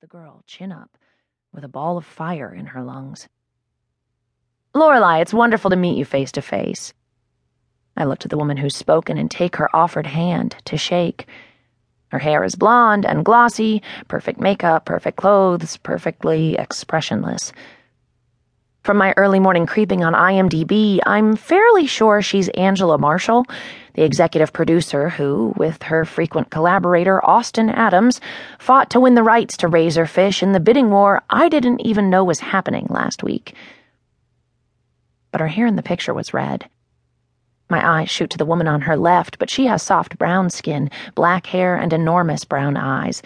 the girl, chin up, with a ball of fire in her lungs. Lorelei, it's wonderful to meet you face to face. I looked at the woman who's spoken and take her offered hand to shake. Her hair is blonde and glossy, perfect makeup, perfect clothes, perfectly expressionless. From my early morning creeping on IMDb, I'm fairly sure she's Angela Marshall, the executive producer who, with her frequent collaborator Austin Adams, fought to win the rights to Razorfish in the bidding war I didn't even know was happening last week. But her hair in the picture was red. My eyes shoot to the woman on her left, but she has soft brown skin, black hair, and enormous brown eyes.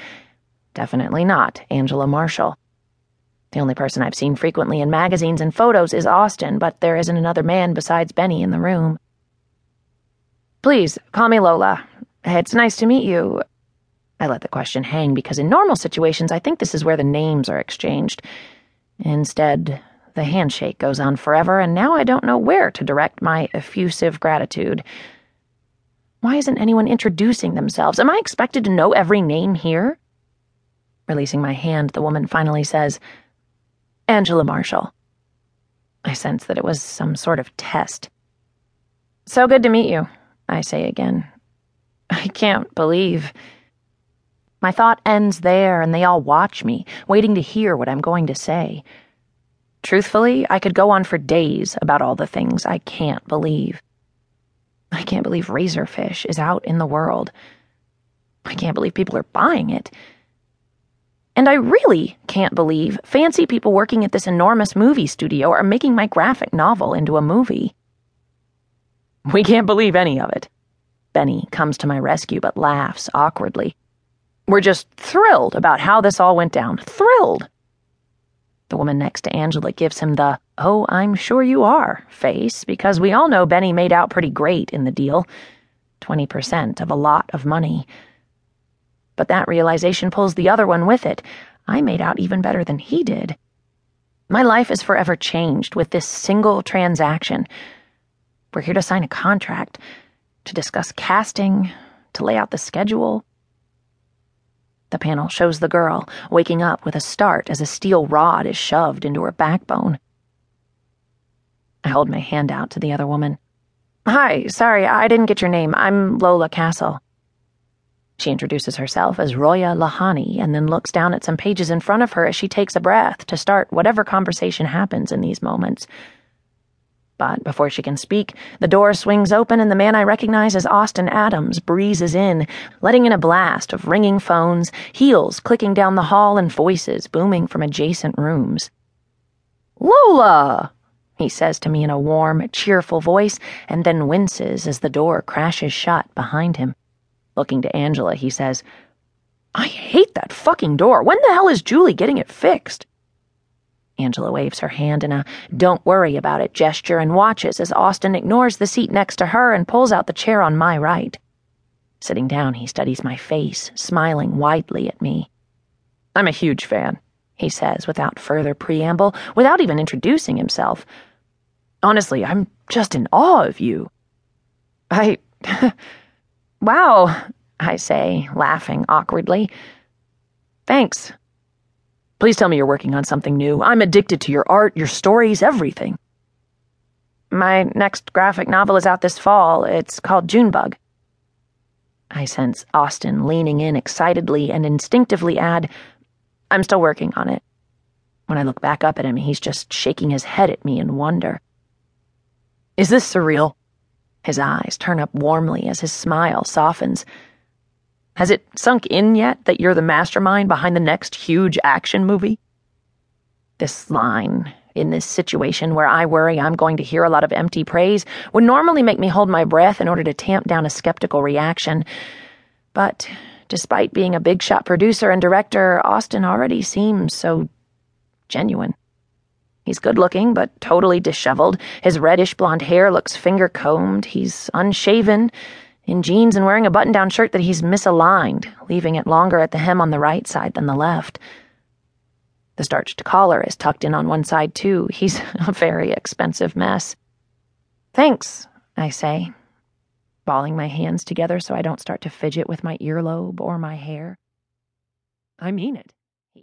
Definitely not Angela Marshall. The only person I've seen frequently in magazines and photos is Austin, but there isn't another man besides Benny in the room. Please, call me Lola. It's nice to meet you. I let the question hang because in normal situations, I think this is where the names are exchanged. Instead, the handshake goes on forever, and now I don't know where to direct my effusive gratitude. Why isn't anyone introducing themselves? Am I expected to know every name here? Releasing my hand, the woman finally says, Angela Marshall. I sense that it was some sort of test. So good to meet you, I say again. I can't believe. My thought ends there, and they all watch me, waiting to hear what I'm going to say. Truthfully, I could go on for days about all the things I can't believe. I can't believe Razorfish is out in the world. I can't believe people are buying it. And I really can't believe fancy people working at this enormous movie studio are making my graphic novel into a movie. We can't believe any of it. Benny comes to my rescue but laughs awkwardly. We're just thrilled about how this all went down. Thrilled. The woman next to Angela gives him the, oh, I'm sure you are face, because we all know Benny made out pretty great in the deal 20% of a lot of money. But that realization pulls the other one with it. I made out even better than he did. My life is forever changed with this single transaction. We're here to sign a contract, to discuss casting, to lay out the schedule. The panel shows the girl waking up with a start as a steel rod is shoved into her backbone. I hold my hand out to the other woman. Hi, sorry, I didn't get your name. I'm Lola Castle. She introduces herself as Roya Lahani and then looks down at some pages in front of her as she takes a breath to start whatever conversation happens in these moments. But before she can speak, the door swings open and the man I recognize as Austin Adams breezes in, letting in a blast of ringing phones, heels clicking down the hall, and voices booming from adjacent rooms. Lola! he says to me in a warm, cheerful voice, and then winces as the door crashes shut behind him. Looking to Angela, he says, I hate that fucking door. When the hell is Julie getting it fixed? Angela waves her hand in a don't worry about it gesture and watches as Austin ignores the seat next to her and pulls out the chair on my right. Sitting down, he studies my face, smiling widely at me. I'm a huge fan, he says without further preamble, without even introducing himself. Honestly, I'm just in awe of you. I. Wow, I say, laughing awkwardly. Thanks. Please tell me you're working on something new. I'm addicted to your art, your stories, everything. My next graphic novel is out this fall. It's called Junebug. I sense Austin leaning in excitedly and instinctively add, I'm still working on it. When I look back up at him, he's just shaking his head at me in wonder. Is this surreal? His eyes turn up warmly as his smile softens. Has it sunk in yet that you're the mastermind behind the next huge action movie? This line, in this situation where I worry I'm going to hear a lot of empty praise, would normally make me hold my breath in order to tamp down a skeptical reaction. But despite being a big shot producer and director, Austin already seems so genuine. He's good looking, but totally disheveled. His reddish blonde hair looks finger combed. He's unshaven, in jeans, and wearing a button down shirt that he's misaligned, leaving it longer at the hem on the right side than the left. The starched collar is tucked in on one side, too. He's a very expensive mess. Thanks, I say, balling my hands together so I don't start to fidget with my earlobe or my hair. I mean it.